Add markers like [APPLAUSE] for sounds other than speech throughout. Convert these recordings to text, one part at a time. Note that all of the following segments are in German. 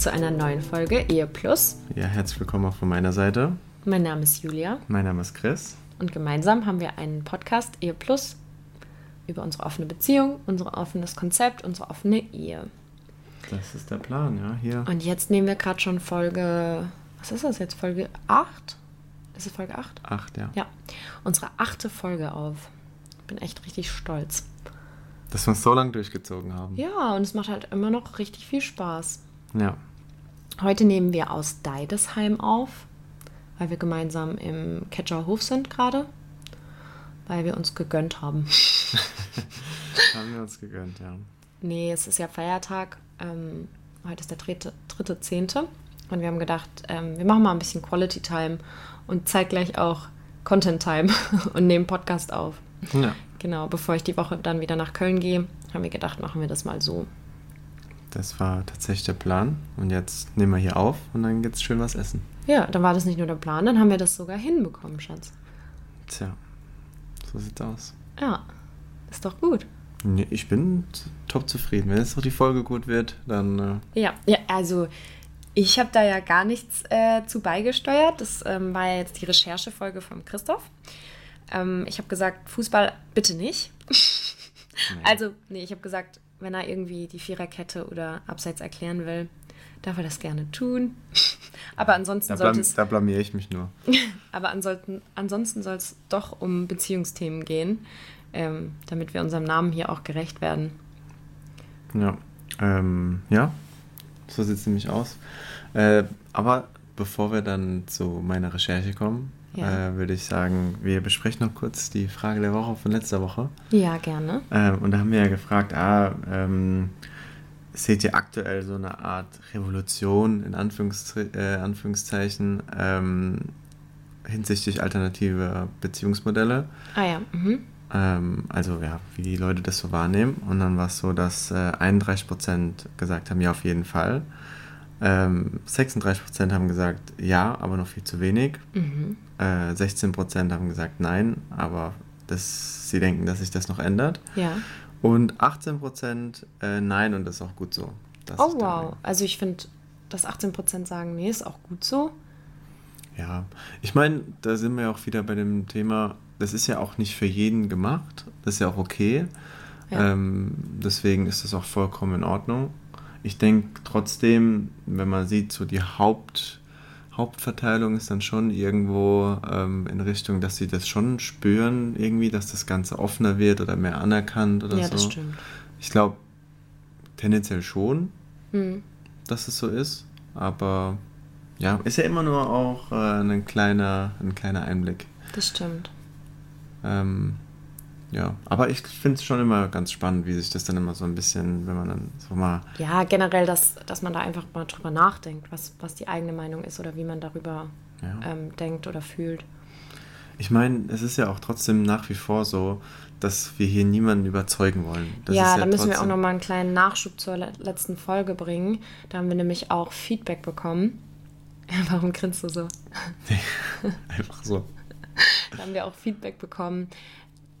zu einer neuen Folge Ehe Plus. Ja, herzlich willkommen auch von meiner Seite. Mein Name ist Julia Mein Name ist Chris. und gemeinsam haben wir einen Podcast Ehe Plus über unsere offene Beziehung, unser offenes Konzept, unsere offene Ehe. Das ist der Plan, ja, hier. Und jetzt nehmen wir gerade schon Folge, was ist das jetzt, Folge 8? Ist es Folge 8? Acht, ja. Ja, unsere achte Folge auf. Bin echt richtig stolz. Dass wir es so lange durchgezogen haben. Ja, und es macht halt immer noch richtig viel Spaß. Ja. Heute nehmen wir aus Deidesheim auf, weil wir gemeinsam im Ketscherhof sind gerade, weil wir uns gegönnt haben. [LAUGHS] Haben wir uns gegönnt, ja. Nee, es ist ja Feiertag. Ähm, heute ist der dritte, dritte Zehnte. Und wir haben gedacht, ähm, wir machen mal ein bisschen Quality Time und zeitgleich auch Content Time [LAUGHS] und nehmen Podcast auf. Ja. Genau, bevor ich die Woche dann wieder nach Köln gehe, haben wir gedacht, machen wir das mal so. Das war tatsächlich der Plan. Und jetzt nehmen wir hier auf und dann geht's schön was essen. Ja, dann war das nicht nur der Plan, dann haben wir das sogar hinbekommen, Schatz. Tja, so sieht's aus. Ja, ist doch gut. Nee, ich bin top zufrieden. Wenn jetzt noch die Folge gut wird, dann äh, Ja, ja also ich habe da ja gar nichts äh, zu beigesteuert. Das ähm, war ja jetzt die Recherchefolge von Christoph. Ähm, ich habe gesagt, Fußball bitte nicht. Also, nee, ich habe gesagt, wenn er irgendwie die Viererkette oder Abseits erklären will, darf er das gerne tun. Aber ansonsten sollte es, da blamier ich mich nur. [LAUGHS] aber ansonsten, ansonsten soll es doch um Beziehungsthemen gehen, ähm, damit wir unserem Namen hier auch gerecht werden. Ja, ähm, ja, so sieht es nämlich aus. Äh, aber bevor wir dann zu meiner Recherche kommen, Ja. äh, würde ich sagen, wir besprechen noch kurz die Frage der Woche von letzter Woche. Ja, gerne. Ähm, und da haben wir ja gefragt, ah, ähm, seht ihr aktuell so eine Art Revolution in Anführungszei äh, Anführungszeichen ähm, hinsichtlich alternative Beziehungsmodelle? Ah ja, mhm. Ähm, also ja, wie die Leute das so wahrnehmen. Und dann war es so, dass äh, 31% gesagt haben, ja, auf jeden Fall. Ähm, 36% haben gesagt, ja, aber noch viel zu wenig. Mhm. Äh, 16% haben gesagt, nein, aber das, sie denken, dass sich das noch ändert. Ja. Und 18% äh, nein und das ist auch gut so. Oh wow. Also ich finde, dass 18% sagen, nee, ist auch gut so. Ja, ich meine, da sind wir ja auch wieder bei dem Thema, das ist ja auch nicht für jeden gemacht, das ist ja auch okay. Ja. Ähm, deswegen ist das auch vollkommen in Ordnung. Ich denke trotzdem, wenn man sieht, so die Haupt, Hauptverteilung ist dann schon irgendwo ähm, in Richtung, dass sie das schon spüren, irgendwie, dass das Ganze offener wird oder mehr anerkannt oder ja, so. das stimmt. Ich glaube, tendenziell schon, Hm. dass es so ist. Aber ja, ist ja immer nur auch äh, ein, kleiner, ein kleiner Einblick. Das stimmt. Ähm, ja, aber ich finde es schon immer ganz spannend, wie sich das dann immer so ein bisschen, wenn man dann so mal. Ja, generell, dass, dass man da einfach mal drüber nachdenkt, was, was die eigene Meinung ist oder wie man darüber Ja. ähm, denkt oder fühlt. Ich meine, es ist ja auch trotzdem nach wie vor so, dass wir hier niemanden überzeugen wollen. Das ja, ist da müssen wir auch nochmal einen kleinen Nachschub zur le letzten Folge bringen. Da haben wir nämlich auch Feedback bekommen. [LAUGHS] Warum grinst du so? [LAUGHS] Einfach so. Da haben wir auch Feedback bekommen,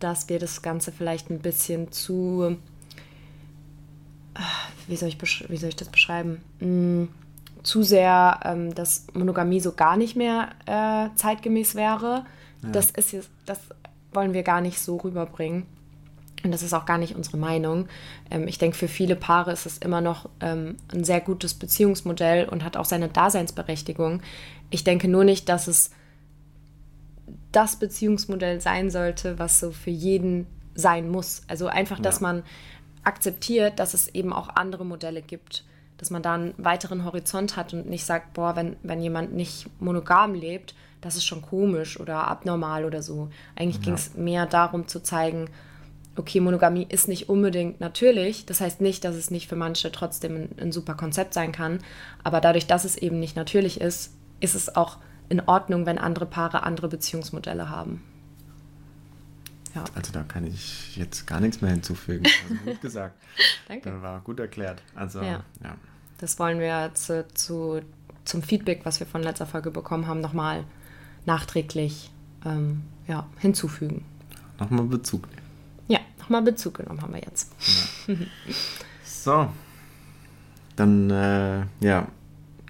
dass wir das Ganze vielleicht ein bisschen zu. Ah, Wie soll ich, wie soll ich das beschreiben? Mm, zu sehr, ähm, dass Monogamie so gar nicht mehr äh, zeitgemäß wäre. Das ist jetzt, das wollen wir gar nicht so rüberbringen. Und das ist auch gar nicht unsere Meinung. Ähm, ich denke, für viele Paare ist es immer noch ähm, ein sehr gutes Beziehungsmodell und hat auch seine Daseinsberechtigung. Ich denke nur nicht, dass es das Beziehungsmodell sein sollte, was so für jeden sein muss. Also einfach, dass Ja. man akzeptiert, dass es eben auch andere Modelle gibt. dass man da einen weiteren Horizont hat und nicht sagt, boah, wenn, wenn jemand nicht monogam lebt, das ist schon komisch oder abnormal oder so. Eigentlich ging es mehr darum zu zeigen, okay, Monogamie ist nicht unbedingt natürlich. Das heißt nicht, dass es nicht für manche trotzdem ein, ein super Konzept sein kann. Aber dadurch, dass es eben nicht natürlich ist, ist es auch in Ordnung, wenn andere Paare andere Beziehungsmodelle haben. Ja. Also da kann ich jetzt gar nichts mehr hinzufügen. Also gut gesagt. [LAUGHS] Danke. Das war gut erklärt. Also Ja. ja. Das wollen wir zu, zu, zum Feedback, was wir von letzter Folge bekommen haben, nochmal nachträglich ähm, ja, hinzufügen. Nochmal Bezug nehmen. Ja, nochmal Bezug genommen haben wir jetzt. So. Dann, äh, ja. Dann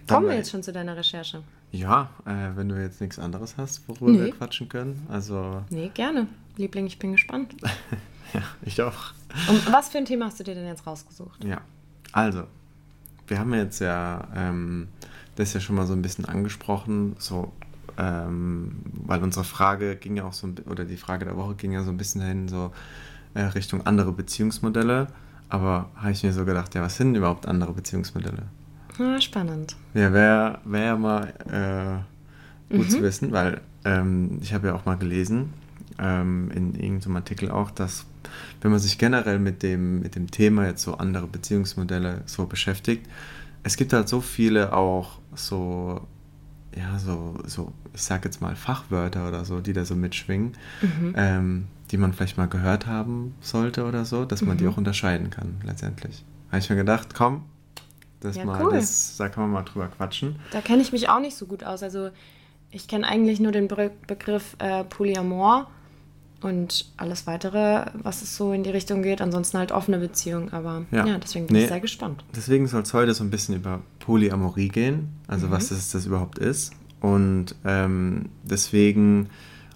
Kommen wir jetzt schon zu deiner Recherche? Ja, äh, wenn du jetzt nichts anderes hast, worüber Nee. wir quatschen können. Also, Nee, gerne. Liebling, ich bin gespannt. [LAUGHS] ja, ich auch. Und was für ein Thema hast du dir denn jetzt rausgesucht? Ja, also, wir haben jetzt ja ähm, das ja schon mal so ein bisschen angesprochen, so, ähm, weil unsere Frage ging ja auch so, oder die Frage der Woche ging ja so ein bisschen dahin, so äh, Richtung andere Beziehungsmodelle. Aber habe ich mir so gedacht, ja, was sind überhaupt andere Beziehungsmodelle? Ah, spannend. Ja, wäre wär ja mal äh, gut zu wissen, weil ähm, ich habe ja auch mal gelesen, ähm, in irgendeinem Artikel auch, dass wenn man sich generell mit dem, mit dem Thema jetzt so andere Beziehungsmodelle so beschäftigt, es gibt halt so viele auch so, ja, so, so ich sag jetzt mal Fachwörter oder so, die da so mitschwingen, ähm, die man vielleicht mal gehört haben sollte oder so, dass man die auch unterscheiden kann letztendlich. Habe ich mir gedacht, komm, das Ja, mal, cool. das, da kann man mal drüber quatschen. Da kenne ich mich auch nicht so gut aus. Also ich kenne eigentlich nur den Be Begriff äh, Polyamor und alles weitere, was es so in die Richtung geht. Ansonsten halt offene Beziehung. Aber ja, Ja. deswegen bin Nee. ich sehr gespannt. Deswegen soll es heute so ein bisschen über Polyamorie gehen, also Mhm. was das, das überhaupt ist. Und ähm, deswegen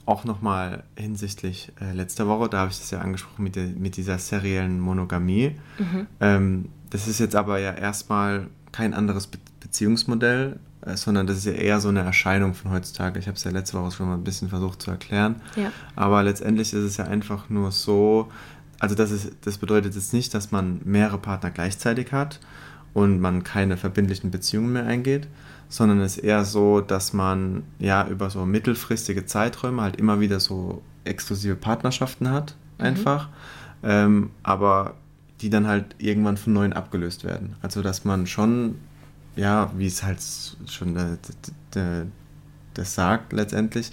auch nochmal hinsichtlich äh, letzter Woche, da habe ich das ja angesprochen mit, der, mit dieser seriellen Monogamie. Mhm. Ähm, das ist jetzt aber ja erstmal kein anderes Be Beziehungsmodell, äh, sondern das ist ja eher so eine Erscheinung von heutzutage. Ich habe es ja letzte Woche schon mal ein bisschen versucht zu erklären. Ja. Aber letztendlich ist es ja einfach nur so, also das, ist, das bedeutet jetzt nicht, dass man mehrere Partner gleichzeitig hat und man keine verbindlichen Beziehungen mehr eingeht, sondern es ist eher so, dass man ja über so mittelfristige Zeiträume halt immer wieder so exklusive Partnerschaften hat, einfach, ähm, aber die dann halt irgendwann von neuen abgelöst werden. Also dass man schon, ja, wie es halt schon der, das sagt letztendlich,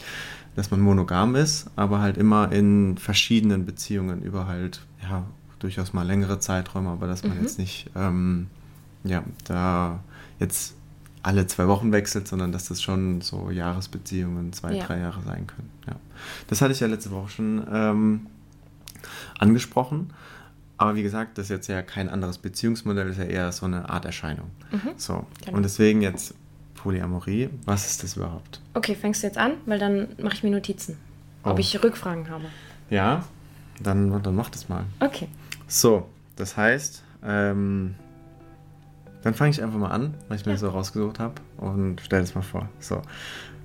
dass man monogam ist, aber halt immer in verschiedenen Beziehungen über halt, ja, durchaus mal längere Zeiträume, aber dass man jetzt nicht, ähm, ja, da jetzt alle zwei Wochen wechselt, sondern dass das schon so Jahresbeziehungen, zwei, Ja. drei Jahre sein können. Ja. Das hatte ich ja letzte Woche schon ähm, angesprochen. Aber wie gesagt, das ist jetzt ja kein anderes Beziehungsmodell, das ist ja eher so eine Art Erscheinung. So. Genau. Und deswegen jetzt Polyamorie. Was ist das überhaupt? Okay, fängst du jetzt an? Weil dann mache ich mir Notizen. Ob Oh. ich Rückfragen habe. Ja, dann, dann mach das mal. Okay. So, das heißt, ähm, dann fange ich einfach mal an, weil ich mir das so rausgesucht habe und stell es mal vor. So,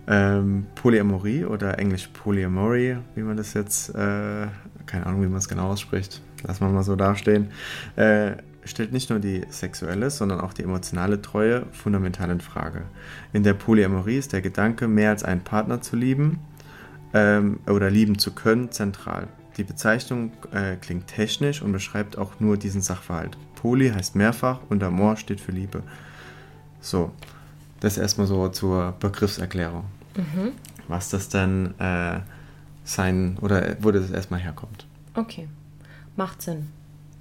ähm, Polyamorie oder englisch Polyamory, wie man das jetzt, äh, keine Ahnung, wie man es genau ausspricht, lassen wir mal so dastehen, äh, stellt nicht nur die sexuelle, sondern auch die emotionale Treue fundamental in Frage. In der Polyamorie ist der Gedanke, mehr als einen Partner zu lieben, ähm, oder lieben zu können, zentral. Die Bezeichnung äh, klingt technisch und beschreibt auch nur diesen Sachverhalt. Poly heißt mehrfach und Amor steht für Liebe. So, das erstmal so zur Begriffserklärung. Was das denn äh, sein oder wo das erstmal herkommt. Okay. Macht Sinn.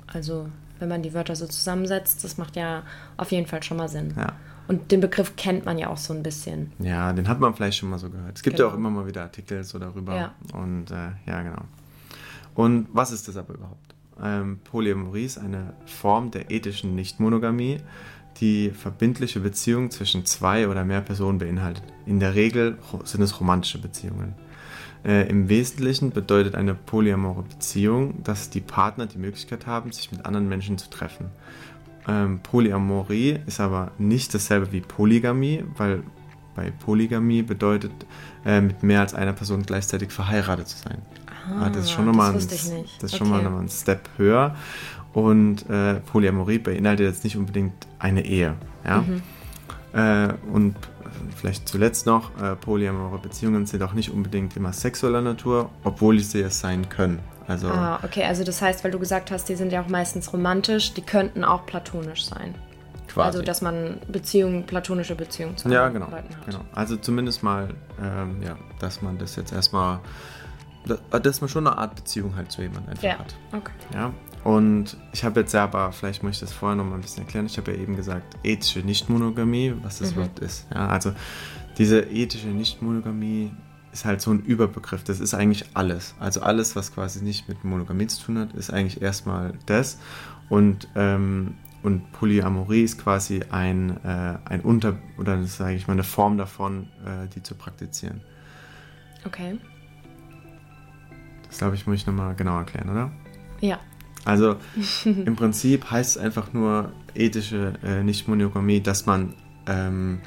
Also, wenn man die Wörter so zusammensetzt, das macht ja auf jeden Fall schon mal Sinn. Ja. Und den Begriff kennt man ja auch so ein bisschen. Ja, den hat man vielleicht schon mal so gehört. Es gibt ja Genau. auch immer mal wieder Artikel so darüber. Ja. Und äh, ja, genau. Und was ist das aber überhaupt? Ähm, Polyamorie ist eine Form der ethischen Nichtmonogamie, die verbindliche Beziehungen zwischen zwei oder mehr Personen beinhaltet. In der Regel sind es romantische Beziehungen. Äh, Im Wesentlichen bedeutet eine polyamore Beziehung, dass die Partner die Möglichkeit haben, sich mit anderen Menschen zu treffen. Ähm, Polyamorie ist aber nicht dasselbe wie Polygamie, weil bei Polygamie bedeutet, äh, mit mehr als einer Person gleichzeitig verheiratet zu sein. Ah, das ist schon das nochmal ein, das ist schon mal Okay. ein Step höher. Und äh, Polyamorie beinhaltet jetzt nicht unbedingt eine Ehe. Ja? Mhm. Äh, und vielleicht zuletzt noch, äh, polyamore Beziehungen sind auch nicht unbedingt immer sexueller Natur, obwohl sie es sein können. Also Ah, okay, also das heißt, weil du gesagt hast, die sind ja auch meistens romantisch, die könnten auch platonisch sein. quasi. Also, dass man Beziehungen, platonische Beziehungen zu ja, genau, Leuten hat. genau. Also zumindest mal, ähm, ja, dass man das jetzt erstmal, da- dass man schon eine Art Beziehung halt zu jemandem einfach Ja, hat. okay. Ja, und ich habe jetzt ja aber, vielleicht muss ich das vorher noch mal ein bisschen erklären, ich habe ja eben gesagt, ethische Nichtmonogamie, was das überhaupt ist. Ja, also diese ethische Nichtmonogamie ist halt so ein Überbegriff, das ist eigentlich alles. Also alles, was quasi nicht mit Monogamie zu tun hat, ist eigentlich erstmal das. Und, ähm, und Polyamorie ist quasi ein, äh, ein Unter- oder sage ich mal eine Form davon, äh, die zu praktizieren. Okay. Das glaube ich, muss ich nochmal genau erklären, oder? Ja. Also im Prinzip heißt es einfach nur ethische äh, Nicht-Monogamie, dass man ähm,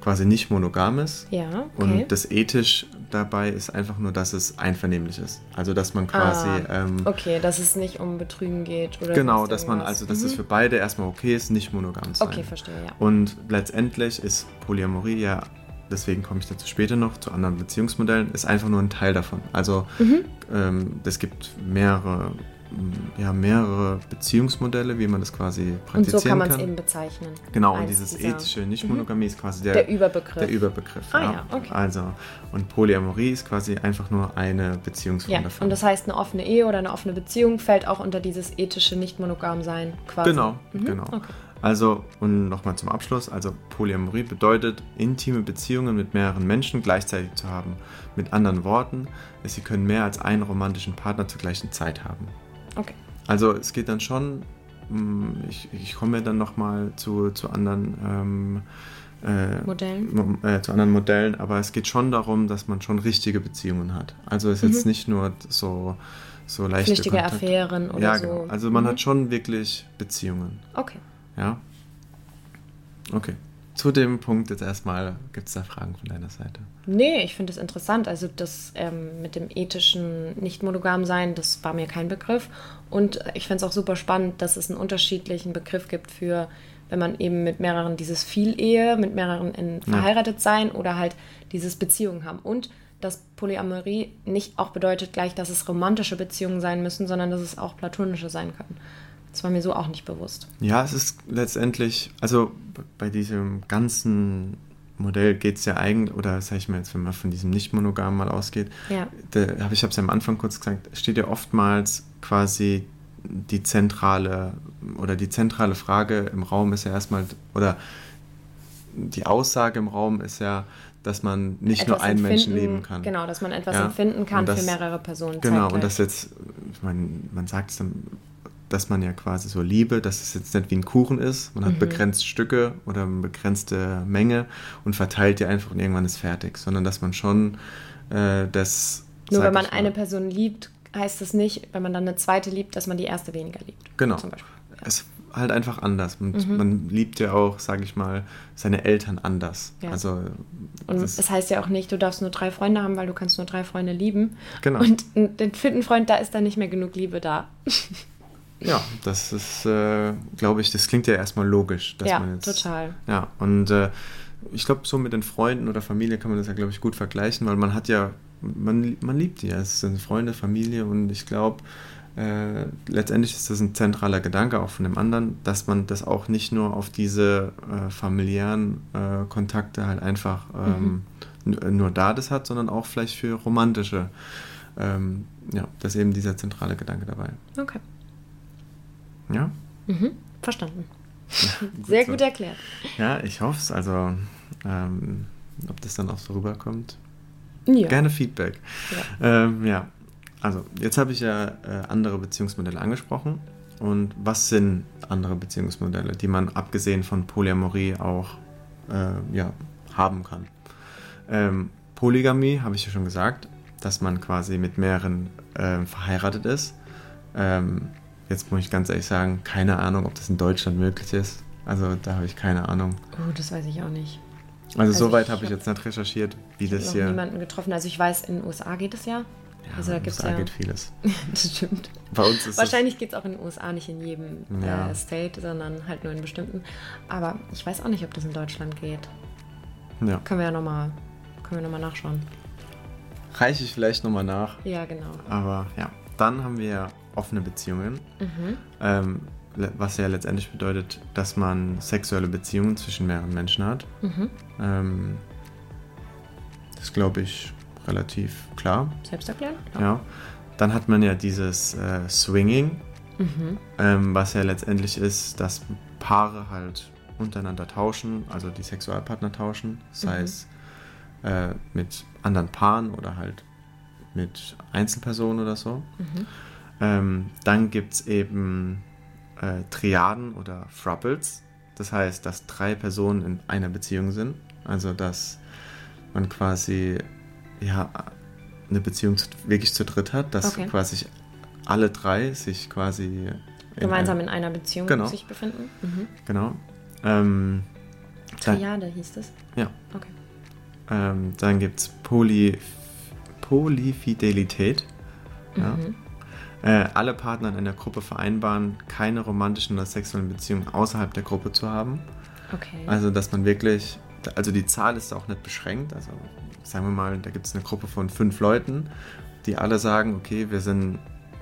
quasi nicht monogam ist. Ja, okay. Und das ethisch dabei ist einfach nur, dass es einvernehmlich ist. Also dass man quasi Ah, ähm, okay, dass es nicht um Betrügen geht oder genau, dass man also, dass es Mhm. für beide erstmal okay ist, nicht monogam zu sein. Okay, verstehe, ja. Und letztendlich ist Polyamorie ja, deswegen komme ich dazu später noch, zu anderen Beziehungsmodellen, ist einfach nur ein Teil davon. Also Mhm. ähm, es gibt mehrere, ja, mehrere Beziehungsmodelle, wie man das quasi Und praktizieren so kann man es kann. eben bezeichnen. Genau, und dieses dieser- ethische Nicht-Monogamie ist quasi der, Der Überbegriff. der Überbegriff. Ah ja, okay. Also, und Polyamorie ist quasi einfach nur eine Beziehungsform Ja, davon. und das heißt, eine offene Ehe oder eine offene Beziehung fällt auch unter dieses ethische Nicht-Monogam-Sein quasi. Genau, Mhm, genau. Okay. Also, und nochmal zum Abschluss, also Polyamorie bedeutet, intime Beziehungen mit mehreren Menschen gleichzeitig zu haben. Mit anderen Worten, sie können mehr als einen romantischen Partner zur gleichen Zeit haben. Okay. Also es geht dann schon, mh, ich, ich komme ja dann nochmal zu, zu anderen ähm, äh, Modellen? Mo- Äh, zu anderen Modellen, aber es geht schon darum, dass man schon richtige Beziehungen hat. Also es ist jetzt nicht nur so, so leichte Flüchtige Kontakte. Affären oder ja, so. genau. Also man Mhm. hat schon wirklich Beziehungen. Okay. Ja. Okay. Zu dem Punkt jetzt erstmal, gibt es da Fragen von deiner Seite? Nee, ich finde es interessant. Also das ähm, mit dem ethischen Nicht-Monogam-Sein, das war mir kein Begriff. Und ich finde es auch super spannend, dass es einen unterschiedlichen Begriff gibt für, wenn man eben mit mehreren dieses Viel-Ehe, mit mehreren in verheiratet sein oder halt dieses Beziehungen haben. Und dass Polyamorie nicht auch bedeutet gleich, dass es romantische Beziehungen sein müssen, sondern dass es auch platonische sein können. Das war mir so auch nicht bewusst. Ja, es ist letztendlich, also bei diesem ganzen Modell geht es ja eigentlich, oder sag ich mal jetzt, wenn man von diesem Nicht-Monogamen mal ausgeht, Ja. da ich habe es ja am Anfang kurz gesagt, steht ja oftmals quasi die zentrale oder die zentrale Frage im Raum ist ja erstmal, oder die Aussage im Raum ist ja, dass man nicht nur Etwas einen Menschen leben kann. Genau, dass man etwas Ja, empfinden kann das- für mehrere Personen. Genau, zeitgleich. und das jetzt, man, man sagt es dann, dass man ja quasi so Liebe, dass es jetzt nicht wie ein Kuchen ist. Man hat Mhm. begrenzt Stücke oder eine begrenzte Menge und verteilt die einfach und irgendwann ist fertig, sondern dass man schon äh, das. Nur wenn man mal- eine Person liebt, heißt es nicht, wenn man dann eine zweite liebt, dass man die erste weniger liebt. Genau. Zum Beispiel. Es ist halt einfach anders. Und man liebt ja auch, sage ich mal, seine Eltern anders. Ja. Also Und das- es heißt ja auch nicht, du darfst nur drei Freunde haben, weil du kannst nur drei Freunde lieben. Genau. Und den vierten Freund, da ist dann nicht mehr genug Liebe da. [LAUGHS] Ja, das ist, äh, glaube ich, das klingt ja erstmal logisch. Dass Ja, man jetzt, total. Ja, und äh, ich glaube, so mit den Freunden oder Familie kann man das ja, glaube ich, gut vergleichen, weil man hat ja, man, man liebt die ja. Es sind Freunde, Familie und ich glaube, äh, letztendlich ist das ein zentraler Gedanke auch von dem anderen, dass man das auch nicht nur auf diese äh, familiären äh, Kontakte halt einfach ähm, n- nur da das hat, sondern auch vielleicht für romantische. Ähm, ja, das ist eben dieser zentrale Gedanke dabei. Okay. Ja? Mhm. Verstanden. Sehr so. gut erklärt. Ja, ich hoffe es. Also, ähm, ob das dann auch so rüberkommt. Ja. Gerne Feedback. Ja, ähm, ja. also jetzt habe ich ja äh, andere Beziehungsmodelle angesprochen. Und was sind andere Beziehungsmodelle, die man abgesehen von Polyamorie auch äh, ja, haben kann? Ähm, Polygamie, habe ich ja schon gesagt, dass man quasi mit mehreren ähm, verheiratet ist. Ähm, jetzt muss ich ganz ehrlich sagen, keine Ahnung, ob das in Deutschland möglich ist. Also da habe ich keine Ahnung. Oh, das weiß ich auch nicht. Also, Also soweit ich habe ich jetzt nicht recherchiert, wie Ich habe das hier. niemanden getroffen. Also ich weiß, in den USA geht es ja. Ja, Also da in den USA ja- geht vieles. [LAUGHS] das stimmt. Bei uns ist Wahrscheinlich geht es auch in den USA nicht in jedem Ja. äh, State, sondern halt nur in bestimmten. Aber ich weiß auch nicht, ob das in Deutschland geht. ja. Können wir ja nochmal noch mal nachschauen. Reiche ich vielleicht nochmal nach. Ja, genau. Aber ja, dann haben wir offene Beziehungen. Ähm, le- was ja letztendlich bedeutet, dass man sexuelle Beziehungen zwischen mehreren Menschen hat. Ähm, das ist, glaube ich, relativ klar. Selbst erklären? Ja. Dann hat man ja dieses äh, Swinging, ähm, was ja letztendlich ist, dass Paare halt untereinander tauschen, also die Sexualpartner tauschen, sei es äh, mit anderen Paaren oder halt mit Einzelpersonen oder so. Ähm, dann gibt es eben äh, Triaden oder Throuples, das heißt, dass drei Personen in einer Beziehung sind, also dass man quasi ja eine Beziehung zu, wirklich zu dritt hat, dass Okay. quasi alle drei sich quasi in Gemeinsam ein- in einer Beziehung Genau. sich befinden? Mhm. genau ähm, dann, Triade hieß es. ja Okay. ähm, dann gibt es Poly, Polyfidelität ja. Mhm. äh, alle Partner in einer Gruppe vereinbaren keine romantischen oder sexuellen Beziehungen außerhalb der Gruppe zu haben Okay. Also, dass man wirklich, also die Zahl ist auch nicht beschränkt. Also, sagen wir mal, da gibt es eine Gruppe von fünf Leuten, die alle sagen, okay, wir sind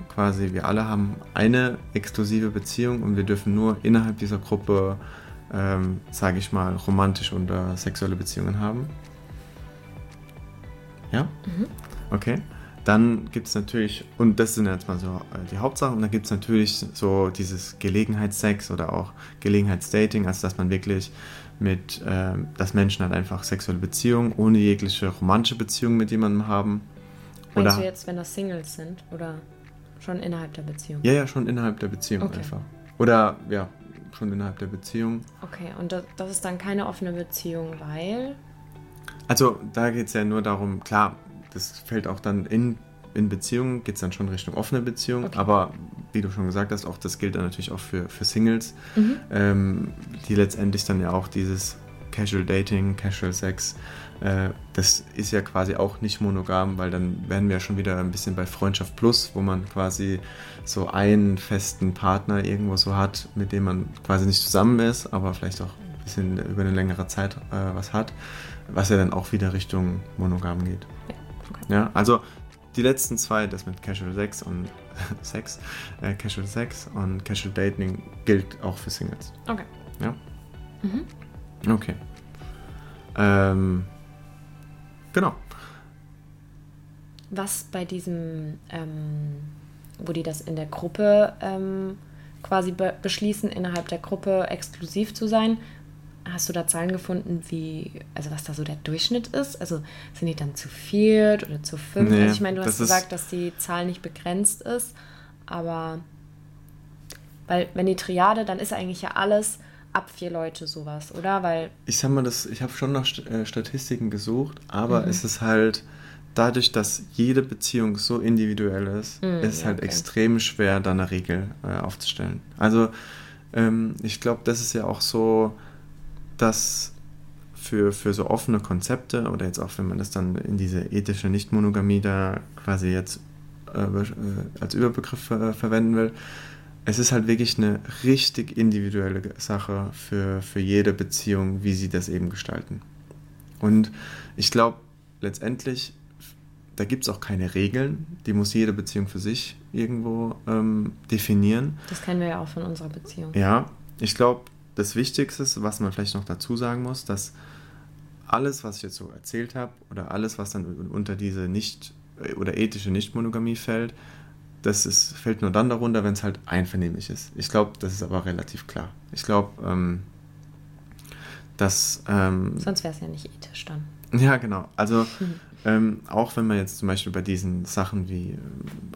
quasi, wir alle haben eine exklusive Beziehung und wir dürfen nur innerhalb dieser Gruppe, ähm, sage ich mal, romantische oder sexuelle Beziehungen haben. Ja? Okay. Dann gibt es natürlich, und das sind jetzt mal so äh, die Hauptsachen, und dann gibt es natürlich so dieses Gelegenheitssex oder auch Gelegenheitsdating, also dass man wirklich mit, ähm, dass Menschen halt einfach sexuelle Beziehungen ohne jegliche romantische Beziehung mit jemandem haben. Meinst Oder, du jetzt, wenn das Singles sind oder schon innerhalb der Beziehung? ja, ja, schon innerhalb der Beziehung Okay. einfach. Oder, ja, schon innerhalb der Beziehung. Okay, und das, das ist dann keine offene Beziehung, weil. Also da geht es ja nur darum, klar, das fällt auch dann in, in Beziehungen, geht es dann schon Richtung offene Beziehung, Okay. aber wie du schon gesagt hast, auch das gilt dann natürlich auch für, für Singles, ähm, die letztendlich dann ja auch dieses Casual Dating, Casual Sex, äh, das ist ja quasi auch nicht monogam, weil dann wären wir schon wieder ein bisschen bei Freundschaft Plus, wo man quasi so einen festen Partner irgendwo so hat, mit dem man quasi nicht zusammen ist, aber vielleicht auch ein bisschen über eine längere Zeit äh, was hat, was ja dann auch wieder Richtung monogam geht. Okay. Ja, also die letzten zwei, das mit Casual Sex und [LAUGHS] Sex, äh, Casual Sex und Casual Dating gilt auch für Singles. Okay. Ja? Okay. Ähm, genau. Was bei diesem, ähm, wo die das in der Gruppe ähm, quasi be beschließen, innerhalb der Gruppe exklusiv zu sein, hast du da Zahlen gefunden, wie, also was da so der Durchschnitt ist? Also sind die dann zu viert oder zu fünf? Nee, also ich meine, du hast das gesagt, dass die Zahl nicht begrenzt ist, aber weil wenn die Triade, dann ist eigentlich ja alles ab vier Leute sowas, oder? Weil Ich sag mal, das, ich habe schon nach äh, Statistiken gesucht, aber es ist halt dadurch, dass jede Beziehung so individuell ist, ist halt okay. extrem schwer, da eine Regel äh, aufzustellen. Also ähm, ich glaube, das ist ja auch so, dass für, für so offene Konzepte oder jetzt auch, wenn man das dann in diese ethische Nichtmonogamie da quasi jetzt äh, äh, als Überbegriff äh, verwenden will, es ist halt wirklich eine richtig individuelle Sache für, für jede Beziehung, wie sie das eben gestalten. Und ich glaube, letztendlich, da gibt es auch keine Regeln, die muss jede Beziehung für sich irgendwo ähm, definieren. das kennen wir ja auch von unserer Beziehung. Ja, ich glaube, das Wichtigste, was man vielleicht noch dazu sagen muss, dass alles, was ich jetzt so erzählt habe, oder alles, was dann unter diese nicht oder ethische Nichtmonogamie fällt, das ist, fällt nur dann darunter, wenn es halt einvernehmlich ist. Ich glaube, das ist aber relativ klar. Ich glaube, ähm, dass ähm, Sonst wäre es ja nicht ethisch dann. ja, genau. Also ähm, auch wenn man jetzt zum Beispiel bei diesen Sachen wie, ähm,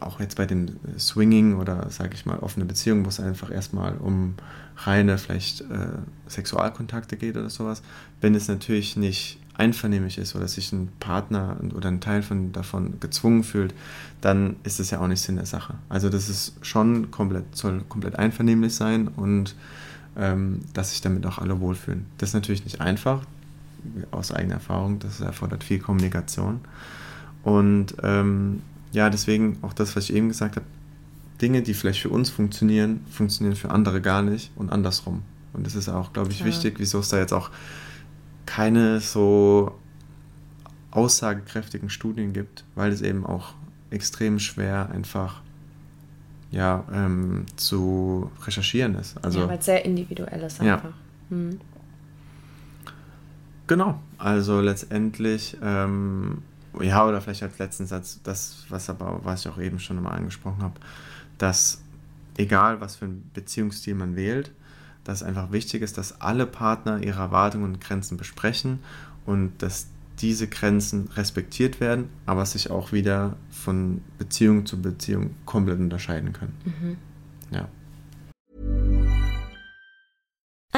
auch jetzt bei dem Swinging oder sage ich mal offene Beziehungen, wo es einfach erstmal um reine vielleicht äh, Sexualkontakte geht oder sowas, wenn es natürlich nicht einvernehmlich ist oder sich ein Partner oder ein Teil von, davon gezwungen fühlt, dann ist es ja auch nicht Sinn der Sache. Also das ist schon komplett, soll komplett einvernehmlich sein und ähm, dass sich damit auch alle wohlfühlen. Das ist natürlich nicht einfach, aus eigener Erfahrung, das erfordert viel Kommunikation. Und ähm, ja, deswegen auch das, was ich eben gesagt habe, Dinge, die vielleicht für uns funktionieren, funktionieren für andere gar nicht und andersrum. Und das ist auch, glaube ich, Klar. wichtig, wieso es da jetzt auch keine so aussagekräftigen Studien gibt, weil es eben auch extrem schwer einfach ja, ähm, zu recherchieren ist. Also ja, weil es sehr individuell ist Ja. einfach. Hm. Genau, also letztendlich, ähm, ja, oder vielleicht als letzten Satz, das, was aber, was ich auch eben schon mal angesprochen habe, dass egal was für einen Beziehungsstil man wählt, dass es einfach wichtig ist, dass alle Partner ihre Erwartungen und Grenzen besprechen und dass diese Grenzen respektiert werden, aber sich auch wieder von Beziehung zu Beziehung komplett unterscheiden können. Ja.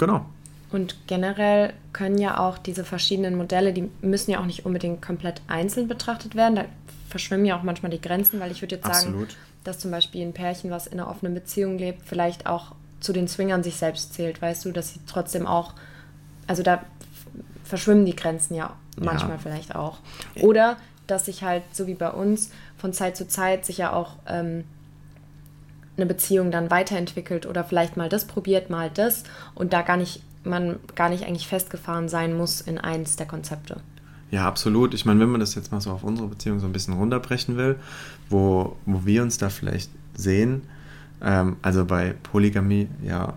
Genau. Und generell können ja auch diese verschiedenen Modelle, die müssen ja auch nicht unbedingt komplett einzeln betrachtet werden. Da verschwimmen ja auch manchmal die Grenzen, weil ich würde jetzt sagen, Absolut. dass zum Beispiel ein Pärchen, was in einer offenen Beziehung lebt, vielleicht auch zu den Swingern sich selbst zählt, weißt du, dass sie trotzdem auch, also da verschwimmen die Grenzen ja manchmal vielleicht auch. Oder dass sich halt, so wie bei uns, von Zeit zu Zeit sich ja auch ähm, eine Beziehung dann weiterentwickelt oder vielleicht mal das probiert, mal das und da gar nicht, man gar nicht eigentlich festgefahren sein muss in eins der Konzepte. Ja, absolut. Ich meine, wenn man das jetzt mal so auf unsere Beziehung so ein bisschen runterbrechen will, wo, wo wir uns da vielleicht sehen, ähm, also bei Polygamie, ja,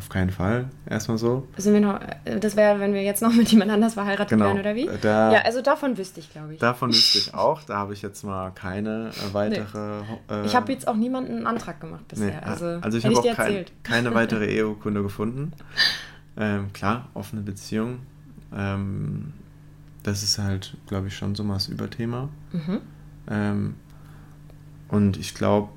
auf keinen Fall, erstmal so. Sind wir noch, äh, das wäre, wenn wir jetzt noch [LAUGHS] mit jemand anders verheiratet Genau. wären, oder wie? Da- ja, also davon wüsste ich, glaube ich. Davon wüsste ich [LAUGHS] auch, da habe ich jetzt mal keine äh, weitere. Äh, ich habe jetzt auch niemanden einen Antrag gemacht bisher. nee, also, also ich habe auch kein, keine [LAUGHS] weitere Eheurkunde gefunden. Ähm, klar, offene Beziehung. Ähm, das ist halt, glaube ich, schon so mal das Überthema. Mhm. Ähm, und ich glaube,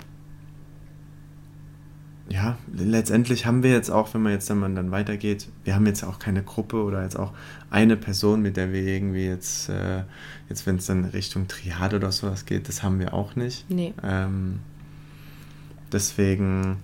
ja, letztendlich haben wir jetzt auch, wenn man jetzt dann, dann weitergeht, wir haben jetzt auch keine Gruppe oder jetzt auch eine Person, mit der wir irgendwie jetzt, äh, jetzt wenn es dann Richtung Triade oder sowas geht, das haben wir auch nicht. Nee. Ähm, deswegen,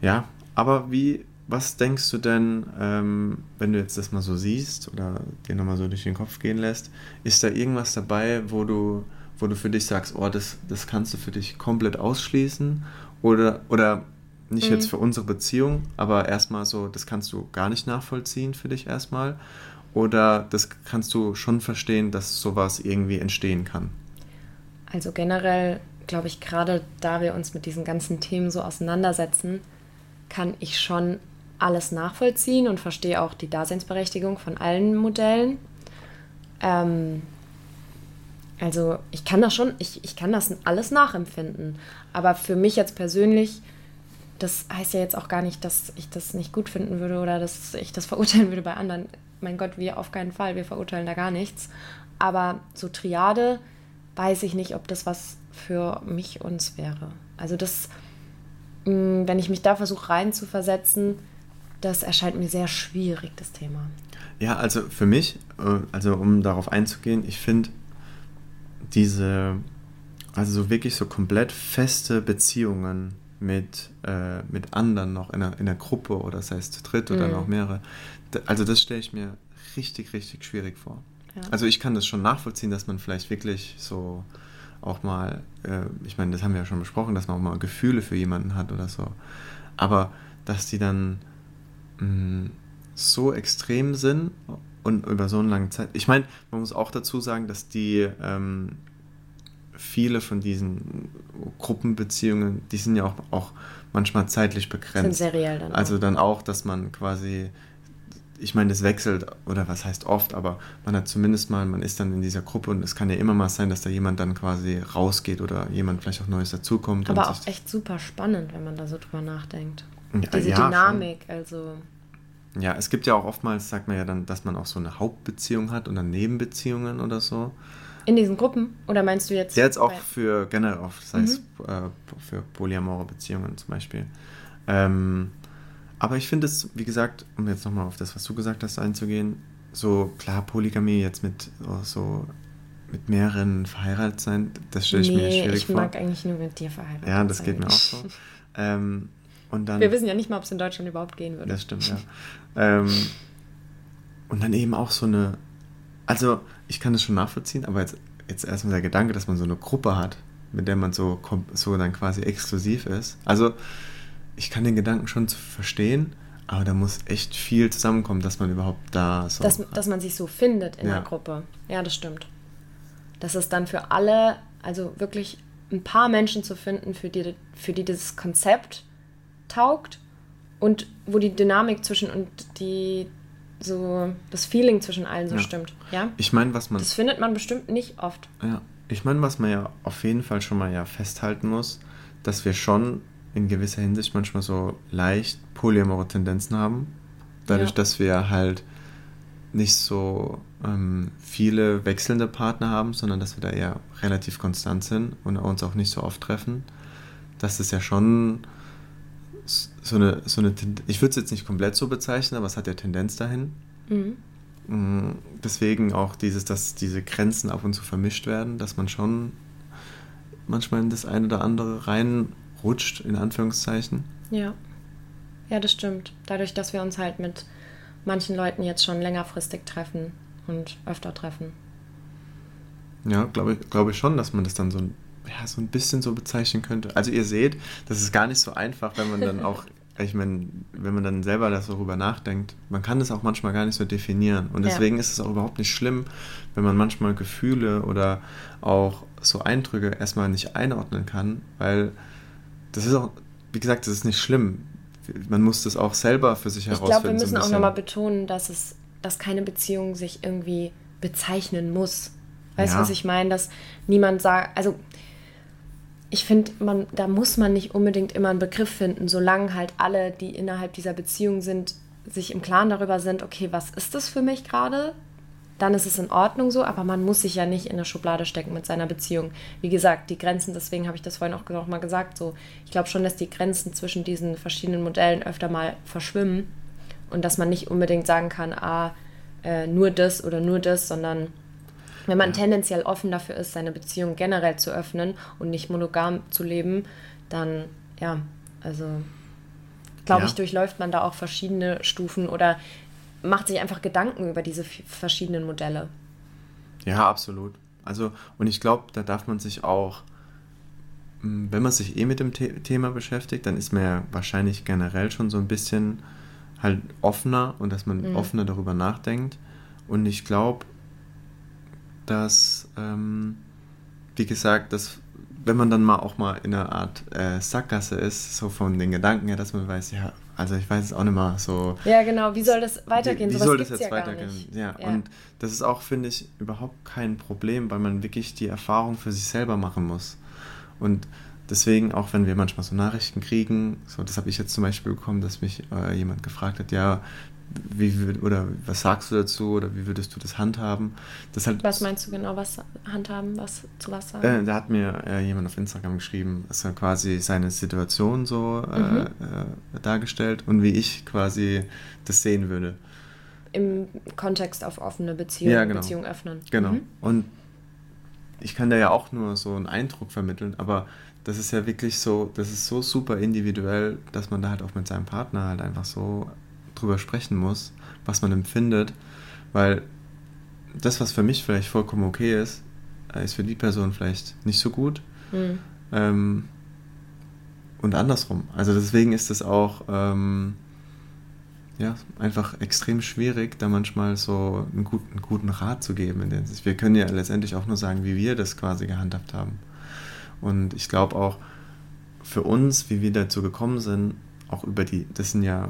ja, aber wie, was denkst du denn, ähm, wenn du jetzt das mal so siehst oder dir nochmal so durch den Kopf gehen lässt, ist da irgendwas dabei, wo du, wo du für dich sagst, oh, das, das kannst du für dich komplett ausschließen? Oder, oder nicht jetzt für unsere Beziehung, aber erstmal so, das kannst du gar nicht nachvollziehen für dich erstmal? Oder das kannst du schon verstehen, dass sowas irgendwie entstehen kann? Also generell glaube ich, gerade da wir uns mit diesen ganzen Themen so auseinandersetzen, kann ich schon alles nachvollziehen und verstehe auch die Daseinsberechtigung von allen Modellen. Ähm, also ich kann das schon, ich, ich kann das alles nachempfinden. Aber für mich jetzt persönlich, das heißt ja jetzt auch gar nicht, dass ich das nicht gut finden würde oder dass ich das [LAUGHS] verurteilen würde bei anderen. Mein Gott, wir auf keinen Fall, wir verurteilen da gar nichts. Aber so Triade weiß ich nicht, ob das was für mich uns wäre. Also das, mh, wenn ich mich da versuche reinzuversetzen, das erscheint mir sehr schwierig, das Thema. Ja, also für mich, äh, also um darauf einzugehen, ich finde diese, also so wirklich so komplett feste Beziehungen mit, äh, mit anderen noch in einer, in einer Gruppe oder das heißt zu dritt oder noch mehrere, also das stelle ich mir richtig, richtig schwierig vor. Ja. Also ich kann das schon nachvollziehen, dass man vielleicht wirklich so auch mal, äh, ich meine, das haben wir ja schon besprochen, dass man auch mal Gefühle für jemanden hat oder so. Aber dass die dann mh, so extrem sind und über so eine lange Zeit. Ich meine, man muss auch dazu sagen, dass die ähm, viele von diesen Gruppenbeziehungen, die sind ja auch, auch manchmal zeitlich begrenzt. Sind seriell dann auch. Also dann auch, dass man quasi, ich meine, das wechselt, oder was heißt oft, aber man hat zumindest mal, man ist dann in dieser Gruppe und es kann ja immer mal sein, dass da jemand dann quasi rausgeht oder jemand vielleicht auch Neues dazukommt. Aber auch echt super spannend, wenn man da so drüber nachdenkt. Ja, Diese ja, schon. Dynamik, also Ja, es gibt ja auch oftmals, sagt man ja dann, dass man auch so eine Hauptbeziehung hat und dann Nebenbeziehungen oder so. In diesen Gruppen? Oder meinst du jetzt? Ja, jetzt auch für generell, das heißt äh, für polyamore Beziehungen zum Beispiel. Ähm, aber ich finde es, wie gesagt, um jetzt nochmal auf das, was du gesagt hast, einzugehen, so klar, Polygamie jetzt mit oh, so mit mehreren verheiratet sein, das stelle ich mir nee, schwierig ich vor. mag eigentlich nur mit dir verheiratet ja, das sein. geht mir auch so. ähm, und dann, Wir wissen ja nicht mal, ob es in Deutschland überhaupt gehen würde. das stimmt, ja. ähm, und dann eben auch so eine, also ich kann das schon nachvollziehen, aber jetzt, jetzt erstmal der Gedanke, dass man so eine Gruppe hat, mit der man so, so dann quasi exklusiv ist. Also ich kann den Gedanken schon verstehen, aber da muss echt viel zusammenkommen, dass man überhaupt da so. dass, dass man sich so findet in Ja. der Gruppe. Ja, das stimmt. Das ist dann für alle, also wirklich ein paar Menschen zu finden, für die, für die dieses Konzept taugt und wo die Dynamik zwischen und die so das Feeling zwischen allen so Ja. stimmt. Ja? ich meine, was man. Das findet man bestimmt nicht oft. Ja, ich meine, was man ja auf jeden Fall schon mal ja festhalten muss, dass wir schon in gewisser Hinsicht manchmal so leicht polyamore Tendenzen haben. Dadurch, Ja. dass wir halt nicht so ähm, viele wechselnde Partner haben, sondern dass wir da eher relativ konstant sind und uns auch nicht so oft treffen. Das ist ja schon so eine, so eine ich würde es jetzt nicht komplett so bezeichnen, aber es hat ja Tendenz dahin. Mhm. Mm, Deswegen auch dieses, dass diese Grenzen ab und zu vermischt werden, dass man schon manchmal in das eine oder andere reinrutscht, in Anführungszeichen. Ja. Ja, das stimmt. Dadurch, dass wir uns halt mit manchen Leuten jetzt schon längerfristig treffen und öfter treffen. Ja, glaube ich, glaube ich schon, dass man das dann so ein, ja, so ein bisschen so bezeichnen könnte. Also ihr seht, das ist gar nicht so einfach, wenn man dann auch, [LAUGHS] ich meine, wenn man dann selber darüber nachdenkt, man kann das auch manchmal gar nicht so definieren. Und Ja. deswegen ist es auch überhaupt nicht schlimm, wenn man manchmal Gefühle oder auch so Eindrücke erstmal nicht einordnen kann, weil das ist auch, wie gesagt, das ist nicht schlimm. Man muss das auch selber für sich Ich herausfinden. glaube, wir so müssen auch bisschen. nochmal betonen, dass es, dass keine Beziehung sich irgendwie bezeichnen muss. Weißt du, Ja. was ich meine? Dass niemand sagt, also ich finde, man, da muss man nicht unbedingt immer einen Begriff finden, solange halt alle, die innerhalb dieser Beziehung sind, sich im Klaren darüber sind, okay, was ist das für mich gerade? Dann ist es in Ordnung so, aber man muss sich ja nicht in eine Schublade stecken mit seiner Beziehung. Wie gesagt, die Grenzen, deswegen habe ich das vorhin auch noch mal gesagt, so, ich glaube schon, dass die Grenzen zwischen diesen verschiedenen Modellen öfter mal verschwimmen und dass man nicht unbedingt sagen kann, ah, äh, nur das oder nur das, sondern wenn man tendenziell offen dafür ist, seine Beziehung generell zu öffnen und nicht monogam zu leben, dann ja, also glaube Ja. ich, durchläuft man da auch verschiedene Stufen oder macht sich einfach Gedanken über diese verschiedenen Modelle. Ja, absolut. Also, und ich glaube, da darf man sich auch, mh, wenn man sich eh mit dem The Thema beschäftigt, dann ist man ja wahrscheinlich generell schon so ein bisschen halt offener und dass man offener darüber nachdenkt. Und ich glaube, dass, ähm, wie gesagt, dass wenn man dann mal auch mal in einer Art äh, Sackgasse ist, so von den Gedanken her, dass man weiß, ja, also ich weiß es auch nicht mal so, Ja, genau. Wie soll das weitergehen? wie, wie soll das jetzt ja weitergehen? nicht. Ja, und das ist auch, finde ich, überhaupt kein Problem, weil man wirklich die Erfahrung für sich selber machen muss. Und deswegen, auch wenn wir manchmal so Nachrichten kriegen, so das habe ich jetzt zum Beispiel bekommen, dass mich äh, jemand gefragt hat, ja, wie würd- oder was sagst du dazu oder wie würdest du das handhaben? Das halt, Was meinst du genau, was handhaben, was zu was sagen? äh, da hat mir äh, jemand auf Instagram geschrieben, dass er quasi seine Situation so äh, Mhm. äh, dargestellt und wie ich quasi das sehen würde. Im Kontext auf offene Beziehung, Ja, genau. Beziehung öffnen. Genau. Mhm. Und ich kann da ja auch nur so einen Eindruck vermitteln, aber das ist ja wirklich so, das ist so super individuell, dass man da halt auch mit seinem Partner halt einfach so drüber sprechen muss, was man empfindet, weil das, was für mich vielleicht vollkommen okay ist, äh, ist für die Person vielleicht nicht so gut. Mhm. Ähm, und andersrum. Also deswegen ist es auch ähm, ja, einfach extrem schwierig, da manchmal so einen guten, einen guten Rat zu geben. Wir können ja letztendlich auch nur sagen, wie wir das quasi gehandhabt haben. Und ich glaube auch für uns, wie wir dazu gekommen sind, auch über die, das sind ja,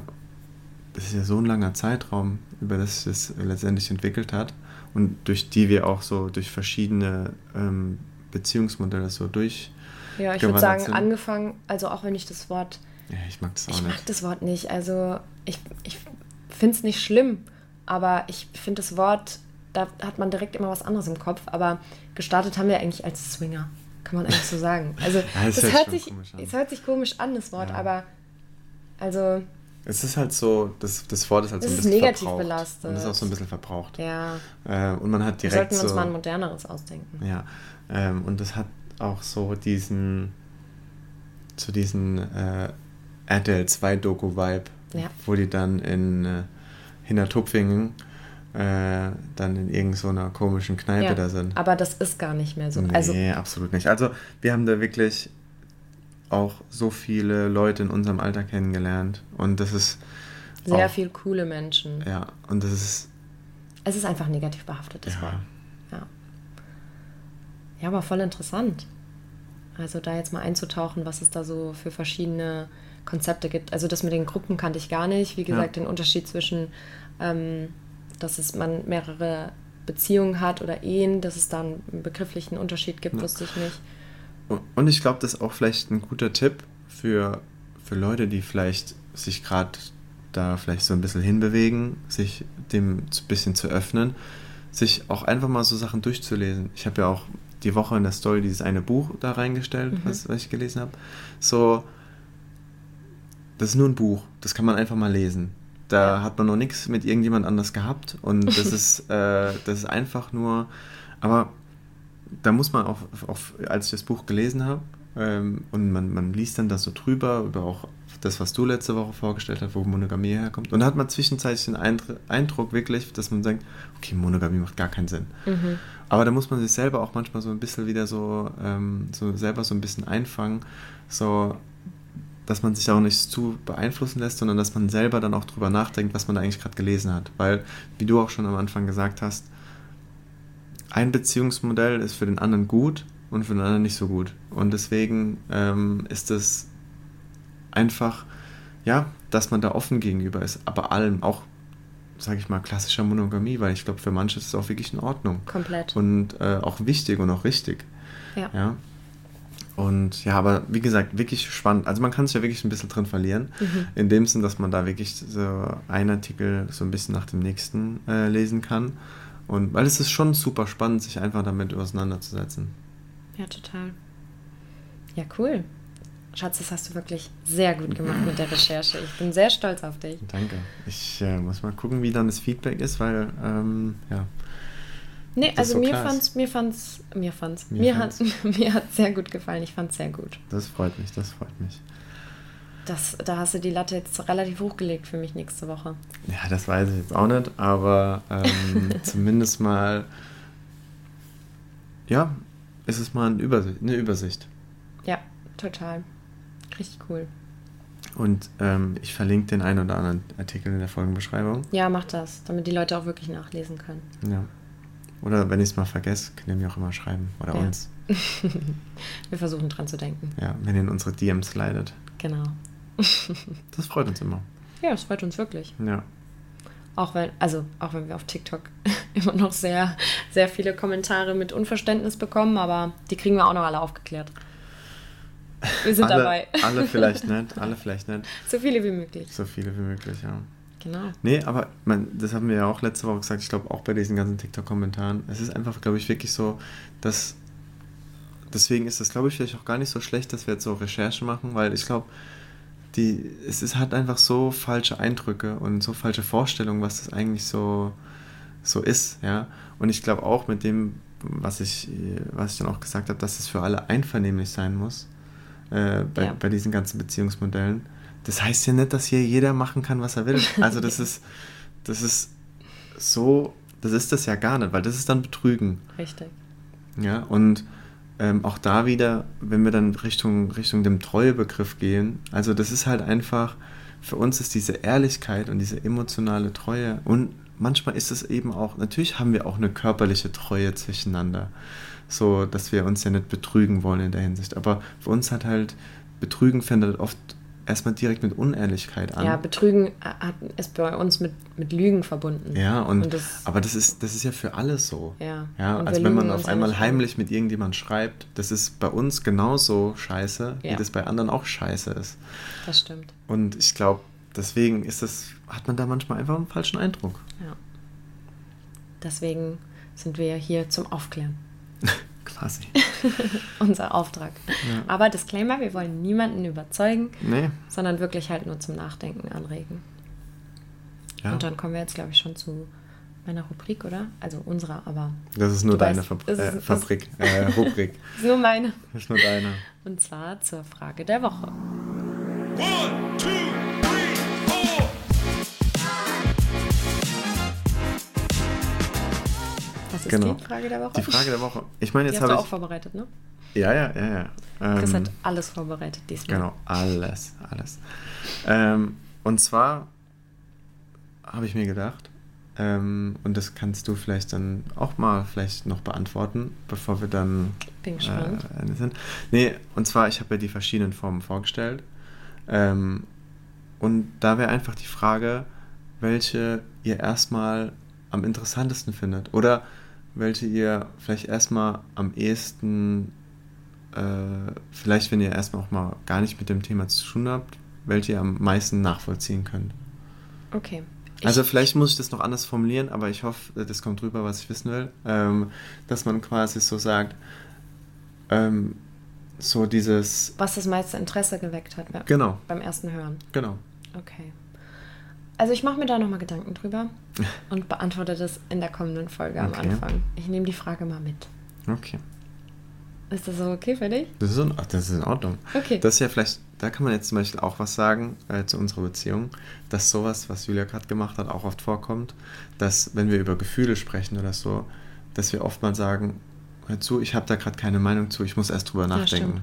das ist ja so ein langer Zeitraum, über das sich das letztendlich entwickelt hat und durch die wir auch so durch verschiedene ähm, Beziehungsmodelle so durch. Ja, ich würde sagen, sind. angefangen, also auch wenn ich das Wort Ja, ich mag das auch Ich nicht. mag das Wort nicht. Also ich, ich finde es nicht schlimm, aber ich finde das Wort, da hat man direkt immer was anderes im Kopf. Aber gestartet haben wir eigentlich als Swinger, kann man eigentlich so sagen. [LAUGHS] Also Ja, es das hört hört sich, komisch an. es hört sich komisch an, das Wort, Ja. aber also Es ist halt so, das, das Wort ist halt Es so ein ist bisschen negativ verbraucht. belastet. Und ist auch so ein bisschen verbraucht. ja, Äh, und man hat wir direkt sollten uns so... mal ein moderneres ausdenken. Ja, ähm, und das hat auch so diesen, so diesen äh, RTL 2 Doku-Vibe, Ja. wo die dann in äh, Hintertupfingen äh, dann in irgendeiner komischen Kneipe Ja, da sind. aber das ist gar nicht mehr so. Nee, Also absolut nicht. Also wir haben da wirklich auch so viele Leute in unserem Alter kennengelernt und das ist sehr auch, viel coole Menschen. Ja, und das ist Es ist einfach negativ behaftet, das Ja. Wort. Ja. ja, aber voll interessant. Also da jetzt mal einzutauchen, was es da so für verschiedene Konzepte gibt. Also das mit den Gruppen kannte ich gar nicht. Wie gesagt, den Unterschied zwischen, ähm, dass es man mehrere Beziehungen hat oder Ehen, dass es da einen begrifflichen Unterschied gibt, wusste ich nicht. Und ich glaube, das ist auch vielleicht ein guter Tipp für, für Leute, die vielleicht sich gerade da vielleicht so ein bisschen hinbewegen, sich dem ein bisschen zu öffnen, sich auch einfach mal so Sachen durchzulesen. Ich habe ja auch die Woche in der Story dieses eine Buch da reingestellt, was, was ich gelesen habe. So, das ist nur ein Buch, das kann man einfach mal lesen. Da hat man noch nichts mit irgendjemand anders gehabt und das [LAUGHS] ist, äh, das ist einfach nur, aber da muss man auch, auch als ich das Buch gelesen habe, ähm, und man, man liest dann da so drüber, über auch das, was du letzte Woche vorgestellt hast, wo Monogamie herkommt. Und da hat man zwischenzeitlich den Eindr Eindruck wirklich, dass man denkt, okay, Monogamie macht gar keinen Sinn. Aber da muss man sich selber auch manchmal so ein bisschen wieder so, ähm, so selber so ein bisschen einfangen, so dass man sich auch nicht zu beeinflussen lässt, sondern dass man selber dann auch drüber nachdenkt, was man da eigentlich gerade gelesen hat. Weil, wie du auch schon am Anfang gesagt hast, ein Beziehungsmodell ist für den anderen gut und für den anderen nicht so gut. Und deswegen ähm, ist es einfach, ja, dass man da offen gegenüber ist, aber allem, auch, sage ich mal, klassischer Monogamie, weil ich glaube, für manche ist es auch wirklich in Ordnung. Komplett. Und äh, auch wichtig und auch richtig. Ja. Ja. Und ja, aber wie gesagt, wirklich spannend. Also man kann sich ja wirklich ein bisschen drin verlieren. In dem Sinn, dass man da wirklich so einen Artikel so ein bisschen nach dem nächsten äh, lesen kann. Und weil es ist schon super spannend, sich einfach damit auseinanderzusetzen. Ja, total. Ja, cool. Schatz, das hast du wirklich sehr gut gemacht mit der Recherche. Ich bin sehr stolz auf dich. Danke. Ich äh, muss mal gucken, wie dann das Feedback ist, weil ähm, ja, Nee, also so mir fand's, mir fand's, mir fand's, Mir mir, fand's. hat, [LAUGHS] mir hat sehr gut gefallen. Ich fand's sehr gut. das freut mich, das freut mich. Das, da hast du die Latte jetzt relativ hochgelegt für mich nächste Woche. Ja, das weiß ich jetzt auch nicht, aber ähm, [LAUGHS] zumindest mal, ja, ist es mal eine Übersicht. Eine Übersicht. Ja, total. Richtig cool. Und ähm, ich verlinke den einen oder anderen Artikel in der Folgenbeschreibung. Ja, mach das, damit die Leute auch wirklich nachlesen können. Ja. Oder wenn ich es mal vergesse, könnt ihr mir auch immer schreiben. Oder Ja. uns. [LAUGHS] Wir versuchen dran zu denken. Ja, wenn ihr in unsere DMs leidet. Genau. [LAUGHS] Das freut uns immer. Ja, das freut uns wirklich. Ja. Auch wenn, also auch wenn wir auf TikTok [LAUGHS] immer noch sehr, sehr viele Kommentare mit Unverständnis bekommen, aber die kriegen wir auch noch alle aufgeklärt. Wir sind alle, dabei. Alle [LAUGHS] vielleicht nicht, alle vielleicht nicht. so viele wie möglich. So viele wie möglich, ja. Genau. Nee, aber man, das haben wir ja auch letzte Woche gesagt, ich glaube auch bei diesen ganzen TikTok-Kommentaren. Es ist einfach, glaube ich, wirklich so, dass. Deswegen ist es, glaube ich, vielleicht auch gar nicht so schlecht, dass wir jetzt so Recherchen machen, weil ich glaube, die, es ist, hat einfach so falsche Eindrücke und so falsche Vorstellungen, was das eigentlich so, so ist, ja. Und ich glaube auch mit dem, was ich, was ich dann auch gesagt habe, dass es für alle einvernehmlich sein muss, äh, bei, Ja. bei diesen ganzen Beziehungsmodellen. Das heißt ja nicht, dass hier jeder machen kann, was er will. [LAUGHS] Also das ist, das ist so, das ist das ja gar nicht, weil das ist dann Betrügen. Richtig. Ja, und ähm, auch da wieder, wenn wir dann Richtung, Richtung dem Treuebegriff gehen, also das ist halt einfach, für uns ist diese Ehrlichkeit und diese emotionale Treue und manchmal ist es eben auch, natürlich haben wir auch eine körperliche Treue zwischeneinander, so dass wir uns ja nicht betrügen wollen in der Hinsicht, aber für uns hat halt, Betrügen findet oft erstmal direkt mit Unehrlichkeit an. Ja, Betrügen hat, ist bei uns mit, mit Lügen verbunden. Ja, und, Und das- aber das ist, das ist ja für alles so. Ja, ja also wenn man auf einmal heimlich mit irgendjemand schreibt, das ist bei uns genauso scheiße, wie Ja. das bei anderen auch scheiße ist. Das stimmt. Und ich glaube, deswegen ist das, hat man da manchmal einfach einen falschen Eindruck. Ja. Deswegen sind wir ja hier zum Aufklären. Quasi. [LAUGHS] Unser Auftrag. Aber Disclaimer, wir wollen niemanden überzeugen, Nee. sondern wirklich halt nur zum Nachdenken anregen. Ja. Und dann kommen wir jetzt, glaube ich, schon zu meiner Rubrik, oder? Also unserer, aber Das ist nur deine weißt, Fab äh, ist- Fabrik, äh, Rubrik. [LAUGHS] ist nur meine. Das ist nur deine. Und zwar zur Frage der Woche. One, two, ist Genau. die Frage der Woche? Die Frage der Woche. Ich meine, jetzt hast du habe auch ich. vorbereitet, ne? Ja, ja, ja, ja. Chris Ähm, hat alles vorbereitet diesmal. Genau, alles, alles. Ähm, und zwar habe ich mir gedacht, ähm, und das kannst du vielleicht dann auch mal vielleicht noch beantworten, bevor wir dann Bin gespannt. äh, sind. Nee, und zwar, ich habe ja die verschiedenen Formen vorgestellt. Ähm, und da wäre einfach die Frage, welche ihr erstmal am interessantesten findet. Oder welche ihr vielleicht erstmal am ehesten, äh, vielleicht wenn ihr erstmal auch mal gar nicht mit dem Thema zu tun habt, welche ihr am meisten nachvollziehen könnt. Okay. Also vielleicht muss ich das noch anders formulieren, aber ich hoffe, das kommt rüber, was ich wissen will. Ähm, dass man quasi so sagt, ähm, so dieses, was das meiste Interesse geweckt hat beim, genau, beim ersten Hören. genau. Okay. Also ich mache mir da nochmal Gedanken drüber [LAUGHS] und beantworte das in der kommenden Folge am Okay. Anfang. Ich nehme die Frage mal mit. Okay. Ist das so okay für dich? Das ist, in, das ist in Ordnung. Okay. Das ist ja vielleicht, da kann man jetzt zum Beispiel auch was sagen äh, zu unserer Beziehung, dass sowas, was Julia gerade gemacht hat, auch oft vorkommt, dass wenn wir über Gefühle sprechen oder so, dass wir oft mal sagen, hör zu, ich habe da gerade keine Meinung zu, ich muss erst drüber Ja, nachdenken.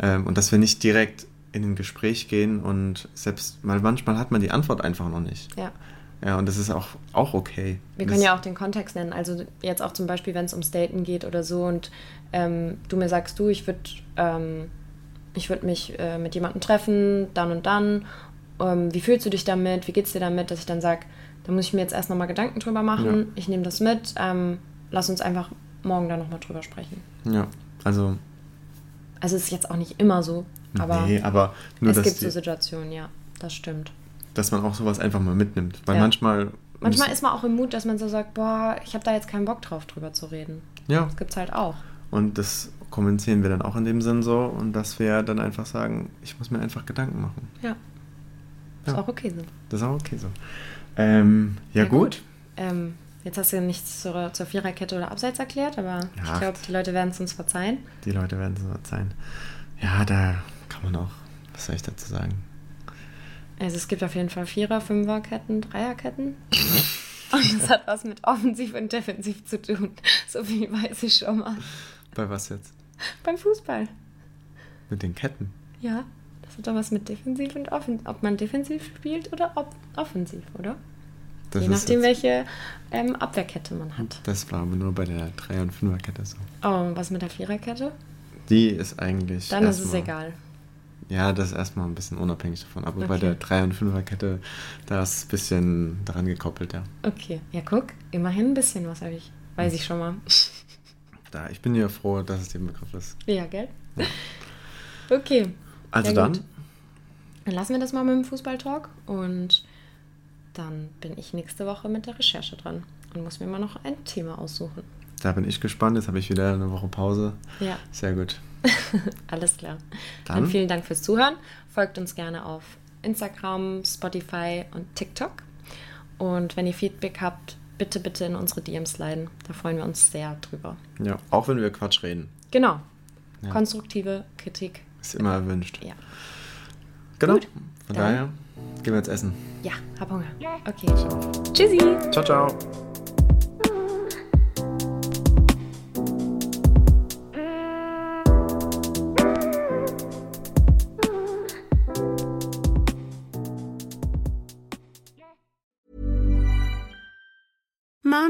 ähm, und dass wir nicht direkt in ein Gespräch gehen und selbst, weil manchmal hat man die Antwort einfach noch nicht. Ja. Ja, und das ist auch, auch okay. Wir das, können ja auch den Kontext nennen. Also jetzt auch zum Beispiel, wenn es ums Daten geht oder so und ähm, du mir sagst, du, ich würde ähm, ich würd mich äh, mit jemandem treffen, dann und dann. Ähm, wie fühlst du dich damit? Wie geht's dir damit? Dass ich dann sage, da muss ich mir jetzt erst nochmal Gedanken drüber machen. Ja. Ich nehme das mit. Ähm, lass uns einfach morgen da nochmal drüber sprechen. Ja, also, Also es ist jetzt auch nicht immer so, aber, nee, aber nur, es gibt die, so Situationen, ja, das stimmt. dass man auch sowas einfach mal mitnimmt. Weil Ja. manchmal. Manchmal ist man auch im Mut, dass man so sagt, boah, ich habe da jetzt keinen Bock drauf, drüber zu reden. Ja, Das gibt's halt auch. und das kommunizieren wir dann auch in dem Sinn so und dass wir dann einfach sagen, ich muss mir einfach Gedanken machen. Ja. Ist Ja. auch okay so. Das ist auch okay so. Ähm, ja, gut. Ähm, jetzt hast du nichts zur, zur Viererkette oder Abseits erklärt, aber ich Ja. glaube, die Leute werden es uns verzeihen. Die Leute werden es so sein. Ja, da kann man auch, was soll ich dazu sagen? Also es gibt auf jeden Fall Vierer-, Fünferketten, Dreierketten. [LAUGHS] Und das hat was mit Offensiv und Defensiv zu tun. So viel weiß ich schon mal. Bei was jetzt? Beim Fußball. Mit den Ketten. Ja, das hat doch was mit Defensiv und Offensiv. Ob man defensiv spielt oder ob offensiv, oder? Das Je nachdem, welche ähm, Abwehrkette man hat. Das war aber nur bei der Dreier- und Fünferkette so. Oh, und was mit der Viererkette? Die ist eigentlich. Dann ist es egal. Ja, das ist erstmal ein bisschen unabhängig davon. Aber bei Okay. der Dreier- und Fünferkette, da ist ein bisschen daran gekoppelt, ja. Okay, ja guck, immerhin ein bisschen was habe ich. Weiß ich schon mal. Da, ich bin ja froh, dass es der Begriff ist. Ja, gell? Okay. Also Ja, dann, gut. Dann lassen wir das mal mit dem Fußballtalk und dann bin ich nächste Woche mit der Recherche dran und muss mir mal noch ein Thema aussuchen. da bin ich gespannt. Jetzt habe ich wieder eine Woche Pause. Ja, Sehr gut. [LAUGHS] alles klar. Dann? Dann vielen Dank fürs Zuhören. Folgt uns gerne auf Instagram, Spotify und TikTok. Und wenn ihr Feedback habt, bitte, bitte in unsere DMs leiten. Da freuen wir uns sehr drüber. Ja, auch wenn wir Quatsch reden. Genau. Ja. Konstruktive Kritik. Ist immer erwünscht. Ja. Genau. Gut. Von daher gehen wir jetzt essen. Ja, hab Hunger. Okay. Tschüssi. Ciao, ciao.